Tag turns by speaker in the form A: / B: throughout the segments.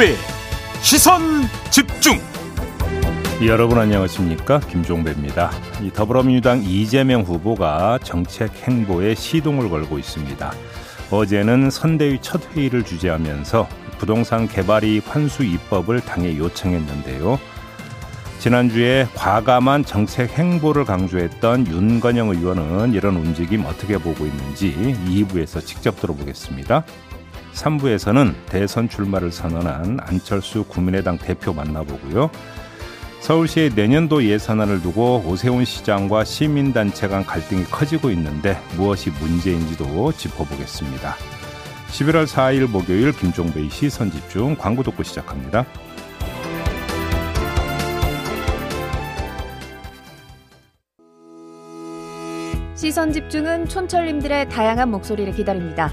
A: 김종배 시선 집중
B: 여러분 안녕하십니까 김종배입니다. 이 더불어민주당 이재명 후보가 정책 행보에 시동을 걸고 있습니다. 어제는 선대위 첫 회의를 주재하면서 부동산 개발이 환수 입법을 당에 요청했는데요. 지난주에 과감한 정책 행보를 강조했던 윤건영 의원은 이런 움직임 어떻게 보고 있는지 2부에서 직접 들어보겠습니다. 3부에서는 대선 출마를 선언한 안철수 국민의당 대표 만나보고요. 서울시의 내년도 예산안을 두고 오세훈 시장과 시민단체 간 갈등이 커지고 있는데 무엇이 문제인지도 짚어보겠습니다. 11월 4일 목요일 김종배의 시선집중 광고 듣고 시작합니다.
C: 시선 집중은 촌철님들의 다양한 목소리를 기다립니다.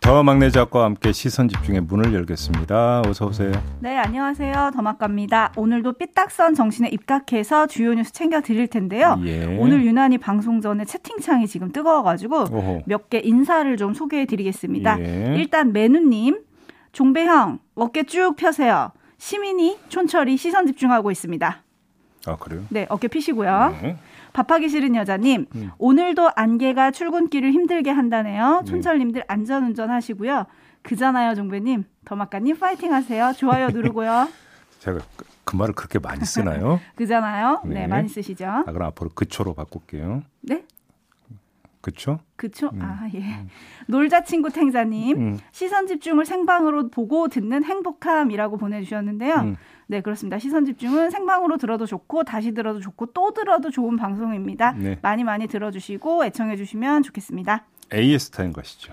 B: 더 막내 작가와 함께 시선 집중의 문을 열겠습니다. 어서 오세요.
D: 네, 안녕하세요. 더막갑니다. 오늘도 삐딱선 정신에 입각해서 주요 뉴스 챙겨 드릴 텐데요. 예. 오늘 유난히 방송 전에 채팅창이 지금 뜨거워가지고 몇 개 인사를 좀 소개해 드리겠습니다. 예. 일단 매누님, 종배형 어깨 쭉 펴세요. 시민이 촌철이 시선 집중하고 있습니다.
B: 아 그래요?
D: 네, 어깨 피시고요. 네. 밥하기 싫은 여자님, 음. 오늘도 안개가 출근길을 힘들게 한다네요. 네. 촌철님들 안전운전 하시고요. 그잖아요, 종배님. 더마카님 파이팅 하세요. 좋아요 누르고요.
B: 제가 그, 그, 말을 그렇게 많이 쓰나요?
D: 그잖아요. 네. 네, 많이 쓰시죠. 아,
B: 그럼 앞으로 그초로 바꿀게요.
D: 네?
B: 그쵸?
D: 그쵸? 음. 아, 예. 음. 놀자 친구 탱자님, 음. 시선 집중을 생방으로 보고 듣는 행복함이라고 보내주셨는데요. 음. 네, 그렇습니다. 시선 집중은 생방으로 들어도 좋고, 다시 들어도 좋고, 또 들어도 좋은 방송입니다. 네. 많이 많이 들어주시고, 애청해 주시면 좋겠습니다.
B: AS 타임 가지시죠.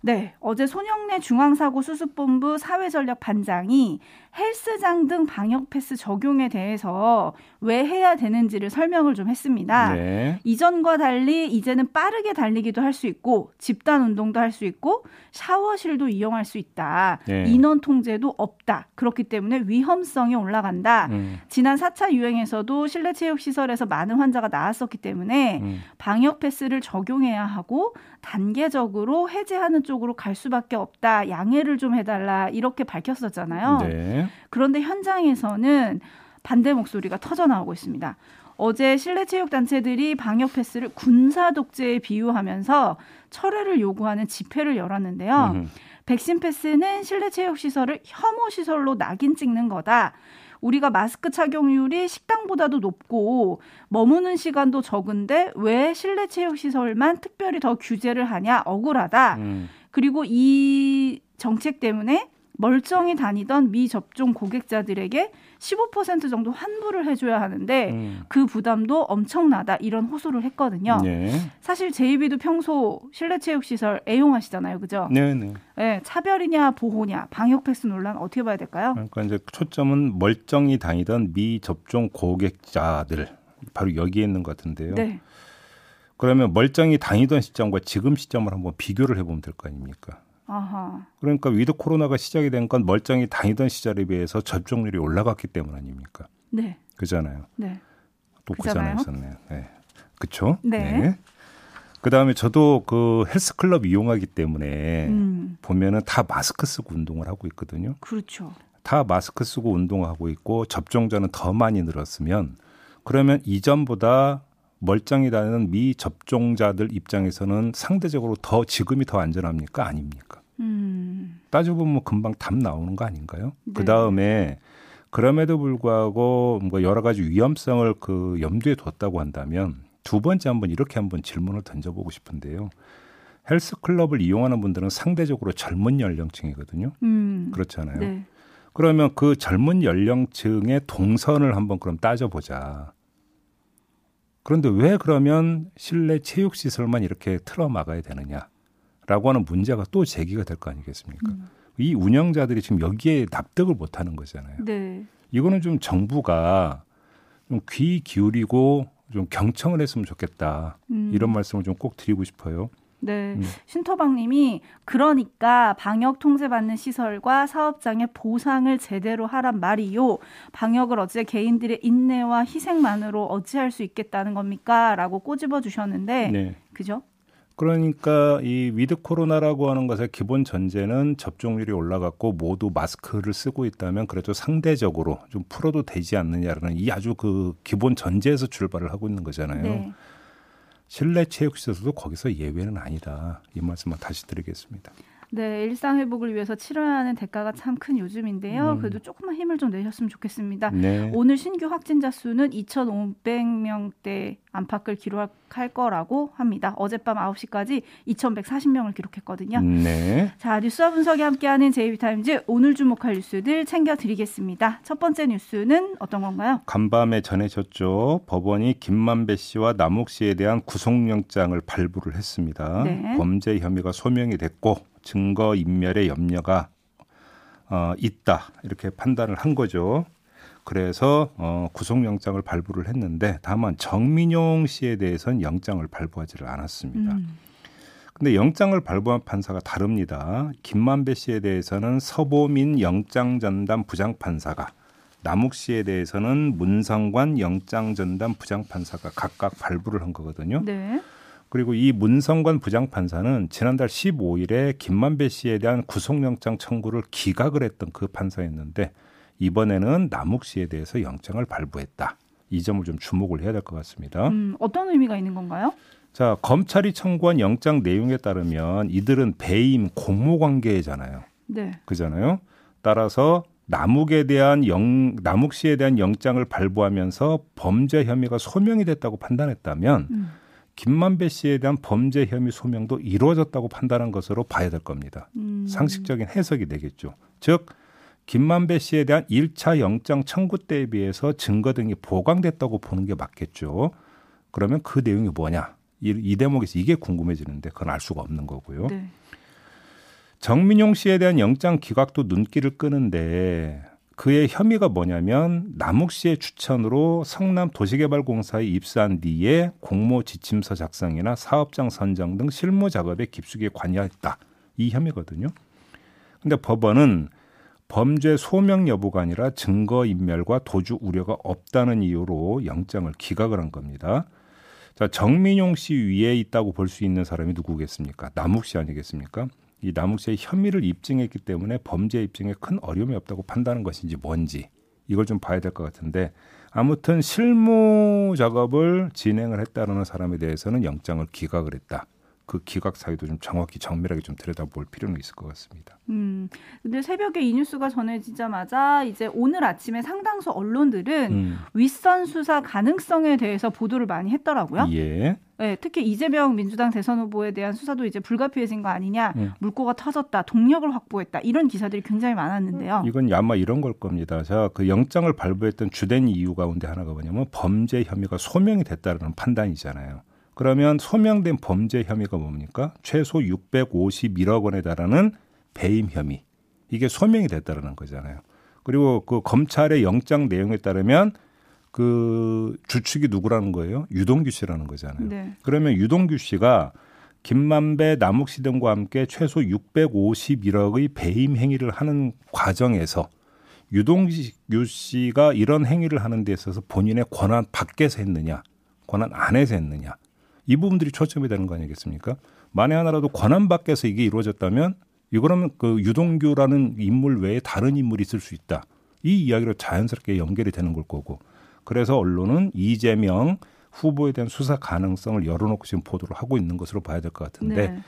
D: 네, 어제 손영래 중앙사고수습본부 사회전략 반장이 헬스장 등 방역 패스 적용에 대해서 왜 해야 되는지를 설명을 좀 했습니다. 네. 이전과 달리 이제는 빠르게 달리기도 할 수 있고 집단 운동도 할 수 있고 샤워실도 이용할 수 있다. 네. 인원 통제도 없다. 그렇기 때문에 위험성이 올라간다. 음. 지난 4차 유행에서도 실내 체육 시설에서 많은 환자가 나왔었기 때문에 음. 방역 패스를 적용해야 하고 단계적으로 해제하는 쪽으로 갈 수밖에 없다. 양해를 좀 해달라. 이렇게 밝혔었잖아요. 네. 그런데 현장에서는 반대 목소리가 터져 나오고 있습니다. 어제 실내 체육 단체들이 방역 패스를 군사 독재에 비유하면서 철회를 요구하는 집회를 열었는데요. 음. 백신 패스는 실내 체육 시설을 혐오 시설로 낙인 찍는 거다. 우리가 마스크 착용률이 식당보다도 높고 머무는 시간도 적은데 왜 실내 체육 시설만 특별히 더 규제를 하냐 억울하다. 음. 그리고 이 정책 때문에 멀쩡히 다니던 미접종 고객자들에게 15% 정도 환불을 해줘야 하는데 음. 그 부담도 엄청나다 이런 호소를 했거든요. 네. 사실 제이비도 평소 실내 체육 시설 애용하시잖아요, 그죠?
B: 네, 네.
D: 네, 차별이냐 보호냐 방역 패스 논란 어떻게 봐야 될까요?
B: 그러니까 이제 초점은 멀쩡히 다니던 미접종 고객자들 바로 여기에 있는 것 같은데요. 네. 그러면 멀쩡히 다니던 시점과 지금 시점을 한번 비교를 해보면 될 거 아닙니까? 아하. 그러니까 위드 코로나가 시작이 된 건 멀쩡히 다니던 시절에 비해서 접종률이 올라갔기 때문 아닙니까?
D: 네.
B: 그잖아요.
D: 네.
B: 또 그잖아요. 있었네요. 네. 그쵸? 네. 네. 그 다음에 저도 그 헬스클럽 이용하기 때문에 음. 보면은 다 마스크 쓰고 운동을 하고 있거든요.
D: 그렇죠.
B: 다 마스크 쓰고 운동하고 있고 접종자는 더 많이 늘었으면 그러면 이전보다 멀쩡히 다니는 미접종자들 입장에서는 상대적으로 더 지금이 더 안전합니까? 아닙니까? 음. 따져보면 금방 답 나오는 거 아닌가요? 네. 그 다음에 그럼에도 불구하고 뭐 여러 가지 위험성을 그 염두에 뒀다고 한다면 두 번째 한번 이렇게 한번 질문을 던져보고 싶은데요. 헬스클럽을 이용하는 분들은 상대적으로 젊은 연령층이거든요. 음. 그렇잖아요. 네. 그러면 그 젊은 연령층의 동선을 한번 그럼 따져보자. 그런데 왜 그러면 실내 체육 시설만 이렇게 틀어 막아야 되느냐라고 하는 문제가 또 제기가 될 거 아니겠습니까? 음. 이 운영자들이 지금 여기에 납득을 못 하는 거잖아요. 네. 이거는 좀 정부가 좀 귀 기울이고 좀 경청을 했으면 좋겠다. 음. 이런 말씀을 좀 꼭 드리고 싶어요.
D: 네. 음. 신토박 님이 그러니까 방역 통제받는 시설과 사업장의 보상을 제대로 하란 말이요. 방역을 어째 개인들의 인내와 희생만으로 어찌할 수 있겠다는 겁니까? 라고 꼬집어 주셨는데 네. 그죠?
B: 그러니까 이 위드 코로나라고 하는 것의 기본 전제는 접종률이 올라갔고 모두 마스크를 쓰고 있다면 그래도 상대적으로 좀 풀어도 되지 않느냐라는 이 아주 그 기본 전제에서 출발을 하고 있는 거잖아요. 네. 실내 체육시설도 거기서 예외는 아니다. 이 말씀만 다시 드리겠습니다.
D: 네, 일상 회복을 위해서 치러야 하는 대가가 참 큰 요즘인데요. 음. 그래도 조금만 힘을 좀 내셨으면 좋겠습니다. 네. 오늘 신규 확진자 수는 2,500명대 안팎을 기록할 거라고 합니다. 어젯밤 9시까지 2,140명을 기록했거든요. 네. 자, 뉴스와 분석이 함께하는 제이비타임즈 오늘 주목할 뉴스들 챙겨드리겠습니다. 첫 번째 뉴스는 어떤 건가요?
B: 간밤에 전해졌죠. 법원이 김만배 씨와 남욱 씨에 대한 구속영장을 발부를 했습니다. 네. 범죄 혐의가 소명이 됐고 증거 인멸의 염려가 어, 있다 이렇게 판단을 한 거죠. 그래서 어, 구속영장을 발부를 했는데 다만 정민용 씨에 대해서는 영장을 발부하지를 않았습니다. 음. 근데 영장을 발부한 판사가 다릅니다. 김만배 씨에 대해서는 서보민 영장 전담 부장 판사가 남욱 씨에 대해서는 문성관 영장 전담 부장 판사가 각각 발부를 한 거거든요. 네. 그리고 이 문성관 부장판사는 지난달 15일에 김만배 씨에 대한 구속영장 청구를 기각을 했던 그 판사였는데 이번에는 남욱 씨에 대해서 영장을 발부했다. 이 점을 좀 주목을 해야 될 것 같습니다. 음,
D: 어떤 의미가 있는 건가요?
B: 자, 검찰이 청구한 영장 내용에 따르면 이들은 배임 공모 관계잖아요. 네. 그잖아요. 따라서 남욱에 대한 영, 남욱 씨에 대한 영장을 발부하면서 범죄 혐의가 소명이 됐다고 판단했다면 음. 김만배 씨에 대한 범죄 혐의 소명도 이루어졌다고 판단한 것으로 봐야 될 겁니다. 음. 상식적인 해석이 되겠죠. 즉 김만배 씨에 대한 1차 영장 청구 때에 비해서 증거 등이 보강됐다고 보는 게 맞겠죠. 그러면 그 내용이 뭐냐? 이, 이 대목에서 이게 궁금해지는데 그건 알 수가 없는 거고요. 네. 정민용 씨에 대한 영장 기각도 눈길을 끄는데 그의 혐의가 뭐냐면 남욱 씨의 추천으로 성남 도시개발공사에 입사한 뒤에 공모 지침서 작성이나 사업장 선정 등 실무 작업에 깊숙이 관여했다. 이 혐의거든요. 근데 법원은 범죄 소명 여부가 아니라 증거 인멸과 도주 우려가 없다는 이유로 영장을 기각을 한 겁니다. 자, 정민용 씨 위에 있다고 볼 수 있는 사람이 누구겠습니까? 남욱 씨 아니겠습니까? 이 남욱 씨의 혐의를 입증했기 때문에 범죄 입증에 큰 어려움이 없다고 판단한 것인지 뭔지 이걸 좀 봐야 될 것 같은데 아무튼 실무 작업을 진행을 했다는 사람에 대해서는 영장을 기각을 했다. 그 기각 사유도 좀 정확히 정밀하게 좀 들여다볼 필요는 있을 것 같습니다.
D: 음, 근데 새벽에 이 뉴스가 전해지자마자 이제 오늘 아침에 상당수 언론들은 음. 윗선 수사 가능성에 대해서 보도를 많이 했더라고요. 예. 네, 특히 이재명 민주당 대선 후보에 대한 수사도 이제 불가피해진 거 아니냐, 음. 물꼬가 터졌다, 동력을 확보했다 이런 기사들이 굉장히 많았는데요.
B: 이건 아마 이런 걸 겁니다. 자, 그 영장을 발부했던 주된 이유 가운데 하나가 뭐냐면 범죄 혐의가 소명이 됐다는 판단이잖아요. 그러면 소명된 범죄 혐의가 뭡니까? 최소 651억 원에 달하는 배임 혐의. 이게 소명이 됐다라는 거잖아요. 그리고 그 검찰의 영장 내용에 따르면 그 주축이 누구라는 거예요? 유동규 씨라는 거잖아요. 네. 그러면 유동규 씨가 김만배, 남욱 씨 등과 함께 최소 651억의 배임 행위를 하는 과정에서 유동규 씨가 이런 행위를 하는 데 있어서 본인의 권한 밖에서 했느냐, 권한 안에서 했느냐. 이 부분들이 초점이 되는 거 아니겠습니까? 만에 하나라도 권한 밖에서 이게 이루어졌다면 이거라면 그 유동규라는 인물 외에 다른 인물이 있을 수 있다. 이 이야기로 자연스럽게 연결이 되는 걸 거고. 그래서 언론은 이재명 후보에 대한 수사 가능성을 열어놓고 지금 보도를 하고 있는 것으로 봐야 될 것 같은데 네.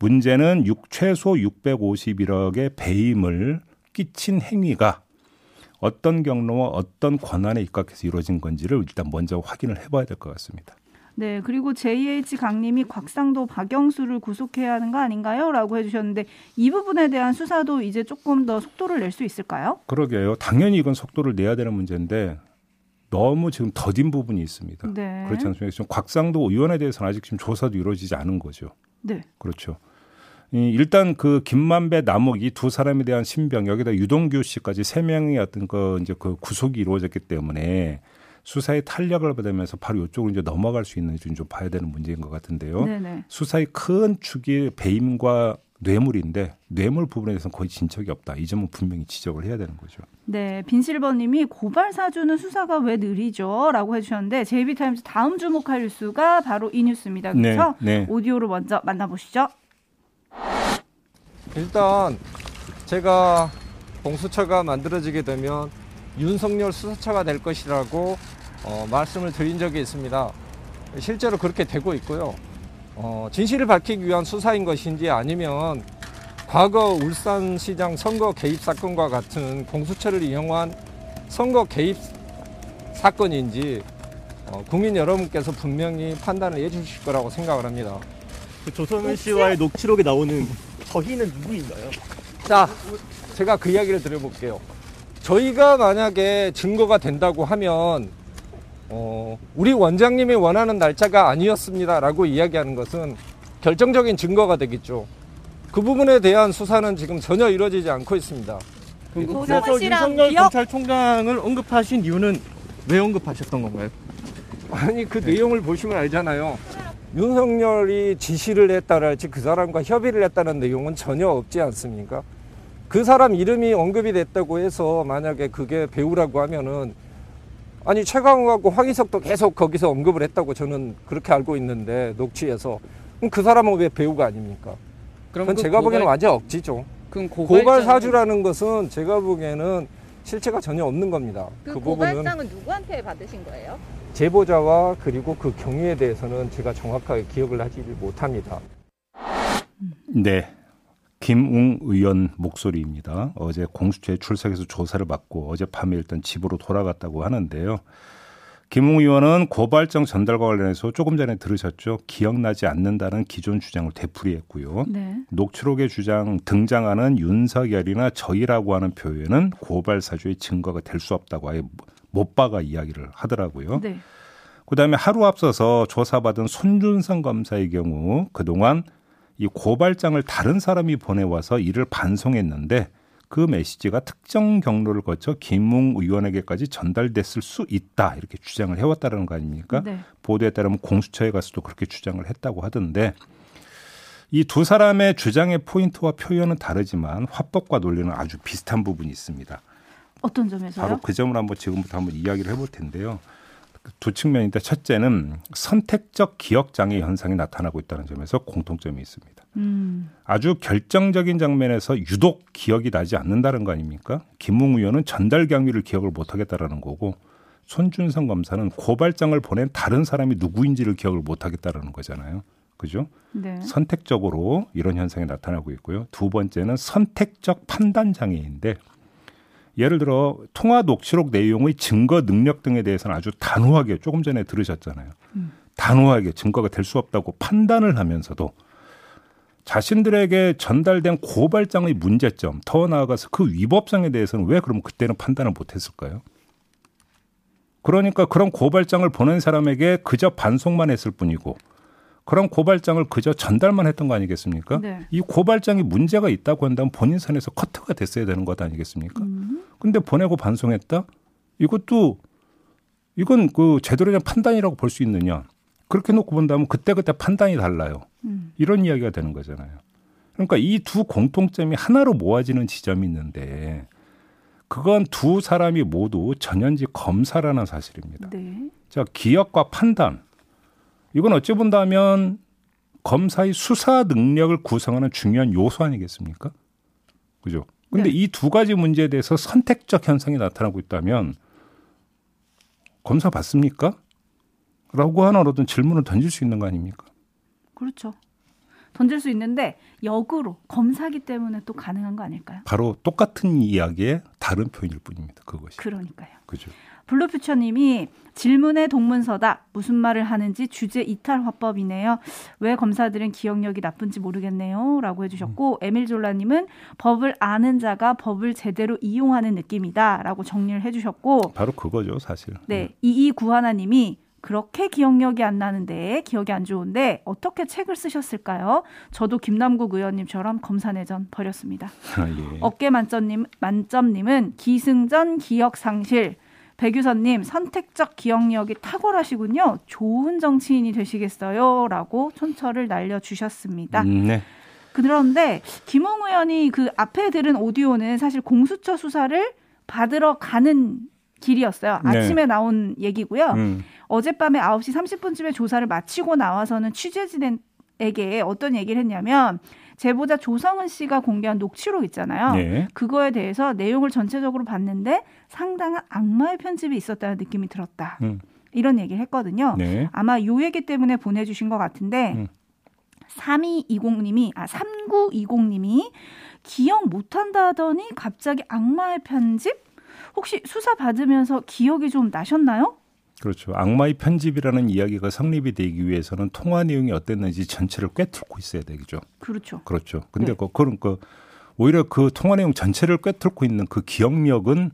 B: 문제는 6, 최소 651억의 배임을 끼친 행위가 어떤 경로와 어떤 권한에 입각해서 이루어진 건지를 일단 먼저 확인을 해봐야 될 것 같습니다.
D: 네, 그리고 JH 강님이 곽상도 박영수를 구속해야 하는 거 아닌가요? 라고 해주셨는데 이 부분에 대한 수사도 이제 조금 더 속도를 낼 수 있을까요?
B: 그러게요. 당연히 이건 속도를 내야 되는 문제인데 너무 지금 더딘 부분이 있습니다. 네. 그렇지 않습니까? 지금 곽상도 의원에 대해서는 아직 지금 조사도 이루어지지 않은 거죠. 네. 그렇죠. 일단 그 김만배 남욱 이 두 사람에 대한 신병 여기다 유동규 씨까지 세 명의 어떤 그 이제 그 구속이 이루어졌기 때문에 수사의 탄력을 받으면서 바로 이쪽으로 이제 넘어갈 수 있는지 좀 봐야 되는 문제인 것 같은데요. 네네. 수사의 큰 축이 배임과 뇌물인데 뇌물 부분에 대해서는 거의 진척이 없다. 이 점은 분명히 지적을 해야 되는 거죠.
D: 네, 빈실버님이 고발 사주는 수사가 왜 느리죠?라고 해주셨는데 제이비타임즈 다음 주목할 뉴스가 바로 이 뉴스입니다. 그렇죠? 네, 네. 오디오로 먼저 만나보시죠.
E: 일단 제가 공수처가 만들어지게 되면 윤석열 수사처가 될 것이라고 어, 말씀을 드린 적이 있습니다. 실제로 그렇게 되고 있고요. 어, 진실을 밝히기 위한 수사인 것인지 아니면 과거 울산시장 선거 개입 사건과 같은 공수처를 이용한 선거 개입 사건인지 어, 국민 여러분께서 분명히 판단을 해주실 거라고 생각을 합니다.
F: 그 조선은 씨와의 녹취록에 나오는 저희는 누구인가요?
E: 자, 제가 그 이야기를 드려볼게요. 저희가 만약에 증거가 된다고 하면 어, 우리 원장님이 원하는 날짜가 아니었습니다 라고 이야기하는 것은 결정적인 증거가 되겠죠. 그 부분에 대한 수사는 지금 전혀 이루어지지 않고 있습니다.
F: 그래서 윤석열 기억? 경찰총장을 언급하신 이유는 왜 언급하셨던 건가요?
E: 아니 그 네. 내용을 보시면 알잖아요. 윤석열이 지시를 했다랄지 그 사람과 협의를 했다는 내용은 전혀 없지 않습니까? 그 사람 이름이 언급이 됐다고 해서 만약에 그게 배우라고 하면은 아니 최강욱하고 황희석도 계속 거기서 언급을 했다고 저는 그렇게 알고 있는데 녹취에서 그럼 그 사람은 왜 배우가 아닙니까? 그럼 그건 그 제가 고발... 보기에는 완전 억지죠. 그럼 고발장은... 고발 사주라는 것은 제가 보기에는 실체가 전혀 없는 겁니다.
G: 그, 그 고발장은 누구한테 받으신 거예요?
E: 제보자와 그리고 그 경위에 대해서는 제가 정확하게 기억을 하지 못합니다.
B: 네. 김웅 의원 목소리입니다. 어제 공수처에 출석해서 조사를 받고 어젯밤에 일단 집으로 돌아갔다고 하는데요. 김웅 의원은 고발장 전달과 관련해서 조금 전에 들으셨죠. 기억나지 않는다는 기존 주장을 되풀이했고요. 네. 녹취록의 주장 등장하는 윤석열이나 저희라고 하는 표현은 고발 사주의 증거가 될 수 없다고 아예 못 박아 이야기를 하더라고요. 네. 그다음에 하루 앞서서 조사받은 손준성 검사의 경우 그동안 이 고발장을 다른 사람이 보내와서 이를 반송했는데 그 메시지가 특정 경로를 거쳐 김웅 의원에게까지 전달됐을 수 있다 이렇게 주장을 해왔다는 거 아닙니까? 네. 보도에 따르면 공수처에 가서도 그렇게 주장을 했다고 하던데 이 두 사람의 주장의 포인트와 표현은 다르지만 화법과 논리는 아주 비슷한 부분이 있습니다.
D: 어떤 점에서요?
B: 바로 그 점을 한번 지금부터 한번 이야기를 해볼 텐데요. 두 측면인데 첫째는 선택적 기억 장애 현상이 나타나고 있다는 점에서 공통점이 있습니다. 음. 아주 결정적인 장면에서 유독 기억이 나지 않는다는 거 아닙니까? 김웅 의원은 전달 경위를 기억을 못 하겠다라는 거고 손준성 검사는 고발장을 보낸 다른 사람이 누구인지를 기억을 못 하겠다라는 거잖아요. 그죠? 네. 선택적으로 이런 현상이 나타나고 있고요. 두 번째는 선택적 판단 장애인데 예를 들어 통화 녹취록 내용의 증거 능력 등에 대해서는 아주 단호하게 조금 전에 들으셨잖아요. 음. 단호하게 증거가 될 수 없다고 판단을 하면서도 자신들에게 전달된 고발장의 문제점, 더 나아가서 그 위법성에 대해서는 왜 그럼 그때는 판단을 못 했을까요? 그러니까 그런 고발장을 보낸 사람에게 그저 반송만 했을 뿐이고 그런 고발장을 그저 전달만 했던 거 아니겠습니까? 네. 이 고발장이 문제가 있다고 한다면 본인 선에서 커트가 됐어야 되는 것 아니겠습니까? 음. 근데 보내고 반송했다? 이것도 이건 그 제대로 된 판단이라고 볼 수 있느냐? 그렇게 놓고 본다면 그때그때 판단이 달라요. 음. 이런 이야기가 되는 거잖아요. 그러니까 이 두 공통점이 하나로 모아지는 지점이 있는데 그건 두 사람이 모두 전현직 검사라는 사실입니다. 네. 자, 기억과 판단 이건 어찌 본다면 검사의 수사 능력을 구성하는 중요한 요소 아니겠습니까? 그죠? 근데 네. 이두 가지 문제에 대해서 선택적 현상이 나타나고 있다면 검사 받습니까? 라고 하는 어떤 질문을 던질 수 있는 거 아닙니까?
D: 그렇죠. 던질 수 있는데 역으로 검사기 때문에 또 가능한 거 아닐까요?
B: 바로 똑같은 이야기의 다른 표현일 뿐입니다. 그것이.
D: 그러니까요.
B: 그죠.
D: 블루퓨처님이 질문의 동문서다. 무슨 말을 하는지 주제 이탈 화법이네요. 왜 검사들은 기억력이 나쁜지 모르겠네요. 라고 해주셨고, 음. 에밀졸라님은 법을 아는 자가 법을 제대로 이용하는 느낌이다. 라고 정리를 해주셨고.
B: 바로 그거죠, 사실.
D: 네. 음. 이이구하나님이 그렇게 기억력이 안 나는데 기억이 안 좋은데 어떻게 책을 쓰셨을까요? 저도 김남국 의원님처럼 검사내전 버렸습니다. 아, 예. 어깨 만점님 만점님은 기승전 기억 상실. 백유선님 선택적 기억력이 탁월하시군요. 좋은 정치인이 되시겠어요.라고 촌철을 날려주셨습니다. 음, 네. 그런데 김웅 의원이 그 앞에 들은 오디오는 사실 공수처 수사를 받으러 가는 길이었어요. 네. 아침에 나온 얘기고요. 음. 어젯밤에 9시 30분쯤에 조사를 마치고 나와서는 취재진에게 어떤 얘기를 했냐면 제보자 조성은 씨가 공개한 녹취록 있잖아요. 네. 그거에 대해서 내용을 전체적으로 봤는데 상당한 악마의 편집이 있었다는 느낌이 들었다. 음. 이런 얘기를 했거든요. 네. 아마 요 얘기 때문에 보내주신 것 같은데 음. 3220님이 아 3920님이 기억 못한다 하더니 갑자기 악마의 편집 혹시 수사 받으면서 기억이 좀 나셨나요?
B: 그렇죠. 악마의 편집이라는 이야기가 성립이 되기 위해서는 통화 내용이 어땠는지 전체를 꿰뚫고 있어야 되죠.
D: 그렇죠.
B: 그렇죠. 근데 네. 그, 그런 그 오히려 그 통화 내용 전체를 꿰뚫고 있는 그 기억력은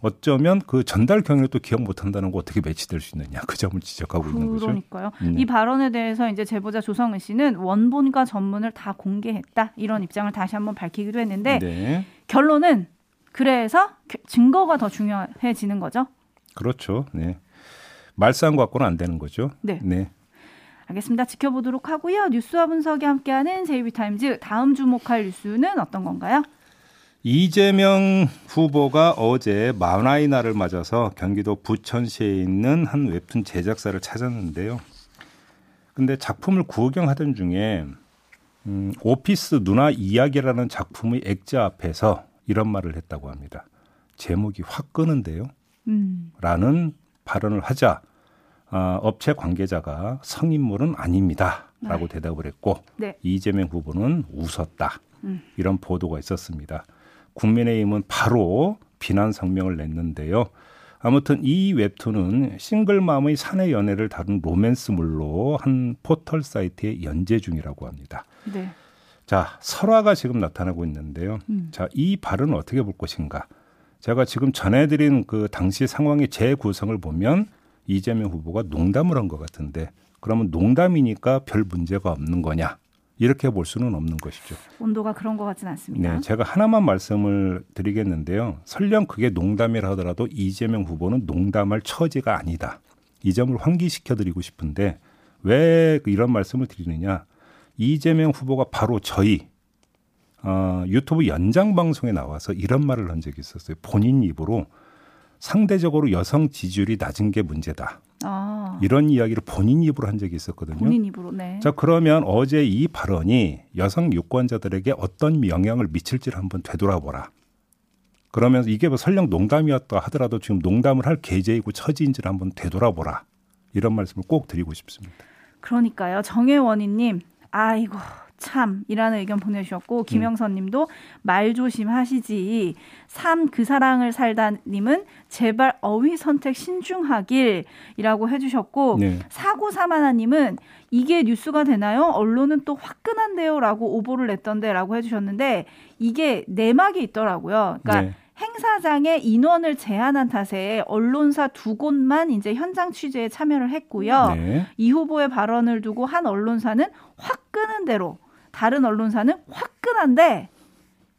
B: 어쩌면 그 전달 경위를 기억 못한다는 거 어떻게 매치될 수 있느냐 그 점을 지적하고
D: 그러니까요.
B: 있는 거죠.
D: 그러니까요. 음. 이 발언에 대해서 이제 제보자 조성은 씨는 원본과 전문을 다 공개했다 이런 입장을 다시 한번 밝히기도 했는데 네. 결론은 그래서 증거가 더 중요해지는 거죠.
B: 그렇죠. 네. 말싸움 갖고는 안 되는 거죠.
D: 네. 네. 알겠습니다. 지켜보도록 하고요. 뉴스와 분석이 함께하는 제이비타임즈 다음 주목할 뉴스는 어떤 건가요?
B: 이재명 후보가 어제 만화의 날을 맞아서 경기도 부천시에 있는 한 웹툰 제작사를 찾았는데요. 근데 작품을 구경하던 중에 음, 오피스 누나 이야기라는 작품의 액자 앞에서 이런 말을 했다고 합니다. 제목이 확 끄는데요. 음. 라는 발언을 하자 어, 업체 관계자가 성인물은 아닙니다. 라고 네. 대답을 했고 네. 이재명 후보는 웃었다. 음. 이런 보도가 있었습니다. 국민의힘은 바로 비난 성명을 냈는데요. 아무튼 이 웹툰은 싱글맘의 사내 연애를 다룬 로맨스물로 한 포털 사이트에 연재 중이라고 합니다. 네. 자, 설화가 지금 나타나고 있는데요. 음. 자, 이 발언을 어떻게 볼 것인가? 제가 지금 전해드린 그 당시 상황의 재구성을 보면 이재명 후보가 농담을 한 것 같은데 그러면 농담이니까 별 문제가 없는 거냐? 이렇게 볼 수는 없는 것이죠.
D: 온도가 그런 것 같지는 않습니다.
B: 네, 제가 하나만 말씀을 드리겠는데요. 설령 그게 농담이라 하더라도 이재명 후보는 농담할 처지가 아니다. 이 점을 환기시켜 드리고 싶은데 왜 이런 말씀을 드리느냐? 이재명 후보가 바로 저희 어, 유튜브 연장 방송에 나와서 이런 말을 한 적이 있었어요. 본인 입으로 상대적으로 여성 지지율이 낮은 게 문제다. 아. 이런 이야기를 본인 입으로 한 적이 있었거든요.
D: 본인 입으로, 네.
B: 자, 그러면 어제 이 발언이 여성 유권자들에게 어떤 영향을 미칠지를 한번 되돌아보라. 그러면서 이게 뭐 설령 농담이었다 하더라도 지금 농담을 할 계제이고 처지인지를 한번 되돌아보라. 이런 말씀을 꼭 드리고 싶습니다.
D: 그러니까요. 정혜원희님, 아이고 참이라는 의견 보내주셨고 김영선님도 말 조심하시지 삶그 사랑을 살다님은 제발 어휘 선택 신중하길이라고 해주셨고 네. 사고사만하님은 이게 뉴스가 되나요? 언론은 또 화끈한데요라고 오보를 냈던데라고 해주셨는데 이게 내막이 있더라고요. 그러니까. 네. 행사장에 인원을 제한한 탓에 언론사 두 곳만 이제 현장 취재에 참여를 했고요. 네. 이 후보의 발언을 두고 한 언론사는 화끈한 대로 다른 언론사는 화끈한데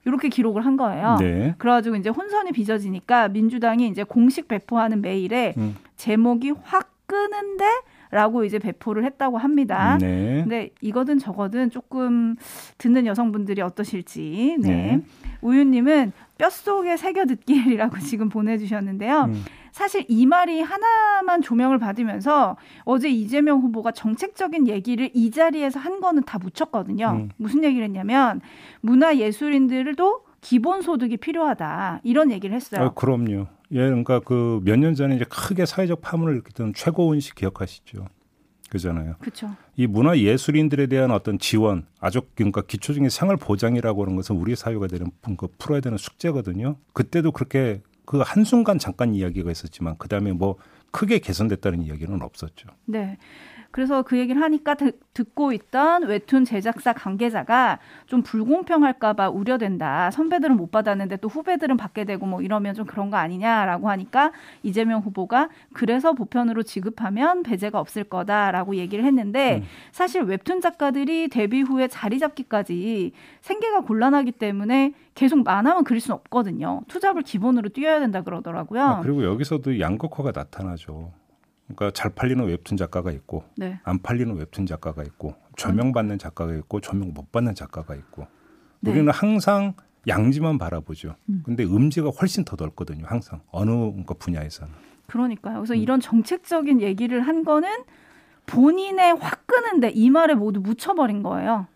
D: 이렇게 기록을 한 거예요. 네. 그래가지고 이제 혼선이 빚어지니까 민주당이 이제 공식 배포하는 메일에 음. 제목이 화끈한데 라고 이제 배포를 했다고 합니다. 네. 근데 이거든 저거든 조금 듣는 여성분들이 어떠실지. 네. 네. 우유님은 뼛속에 새겨 듣기라고 지금 보내주셨는데요. 음. 사실 이 말이 하나만 조명을 받으면서 어제 이재명 후보가 정책적인 얘기를 이 자리에서 한 거는 다 묻혔거든요. 음. 무슨 얘기를 했냐면 문화예술인들도 기본소득이 필요하다 이런 얘기를 했어요. 아,
B: 그럼요. 예, 그러니까 그 몇 년 전에 이제 크게 사회적 파문을 일으켰던 최고원 씨 기억하시죠? 그잖아요.
D: 그렇죠.
B: 이 문화 예술인들에 대한 어떤 지원, 아주 그러니까 기초적인 생활 보장이라고 하는 것은 우리 사회가 되는 그 풀어야 되는 숙제거든요. 그때도 그렇게 그 한순간 잠깐 이야기가 있었지만 그다음에 뭐 크게 개선됐다는 이야기는 없었죠.
D: 네. 그래서 그 얘기를 하니까 드, 듣고 있던 웹툰 제작사 관계자가 좀 불공평할까봐 우려된다. 선배들은 못 받았는데 또 후배들은 받게 되고 뭐 이러면 좀 그런 거 아니냐라고 하니까 이재명 후보가 그래서 보편으로 지급하면 배제가 없을 거다라고 얘기를 했는데 음. 사실 웹툰 작가들이 데뷔 후에 자리 잡기까지 생계가 곤란하기 때문에 계속 만화만 그릴 수는 없거든요. 투잡을 기본으로 뛰어야 된다 그러더라고요. 아,
B: 그리고 여기서도 양극화가 나타나죠. 그러니까 잘 팔리는 웹툰 작가가 있고 네. 안 팔리는 웹툰 작가가 있고 조명받는 작가가 있고 조명 못 받는 작가가 있고 네. 우리는 항상 양지만 바라보죠. 음. 근데 음지가 훨씬 더 넓거든요. 항상 어느 분야에서는.
D: 그러니까요. 그래서 음. 이런 정책적인 얘기를 한 거는 본인의 화끄는데 이 말에 모두 묻혀버린 거예요.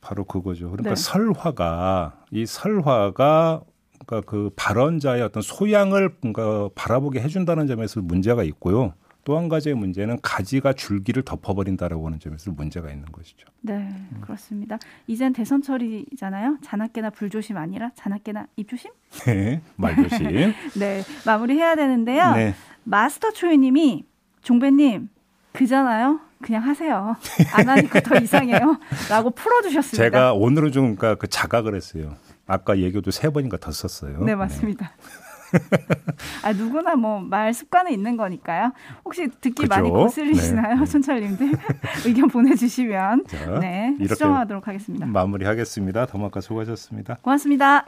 B: 바로 그거죠. 그러니까 네. 설화가 이 설화가 그러니까 그 발언자의 어떤 소양을 뭔가 바라보게 해준다는 점에서 문제가 있고요. 또 한 가지의 문제는 가지가 줄기를 덮어버린다라고 하는 점에서 문제가 있는 것이죠.
D: 네, 음. 그렇습니다. 이젠 대선철이잖아요. 자나깨나 불조심 아니라 자나깨나 입조심?
B: 네, 말조심.
D: 네, 마무리해야 되는데요. 네. 마스터 초이님이 종배님 그잖아요. 그냥 하세요. 안 하니까 더 이상해요. 라고 풀어주셨습니다.
B: 제가 오늘은 좀 그러니까 그 자각을 했어요. 아까 얘기도 세 번인가 더 썼어요.
D: 네, 맞습니다. 네. 아, 누구나 뭐 말 습관은 있는 거니까요. 혹시 듣기 그죠? 많이 거슬리시나요, 네. 촌철님들? 의견 보내주시면 자, 네, 수정하도록 하겠습니다.
B: 마무리하겠습니다. 더마카 수고하셨습니다.
D: 고맙습니다.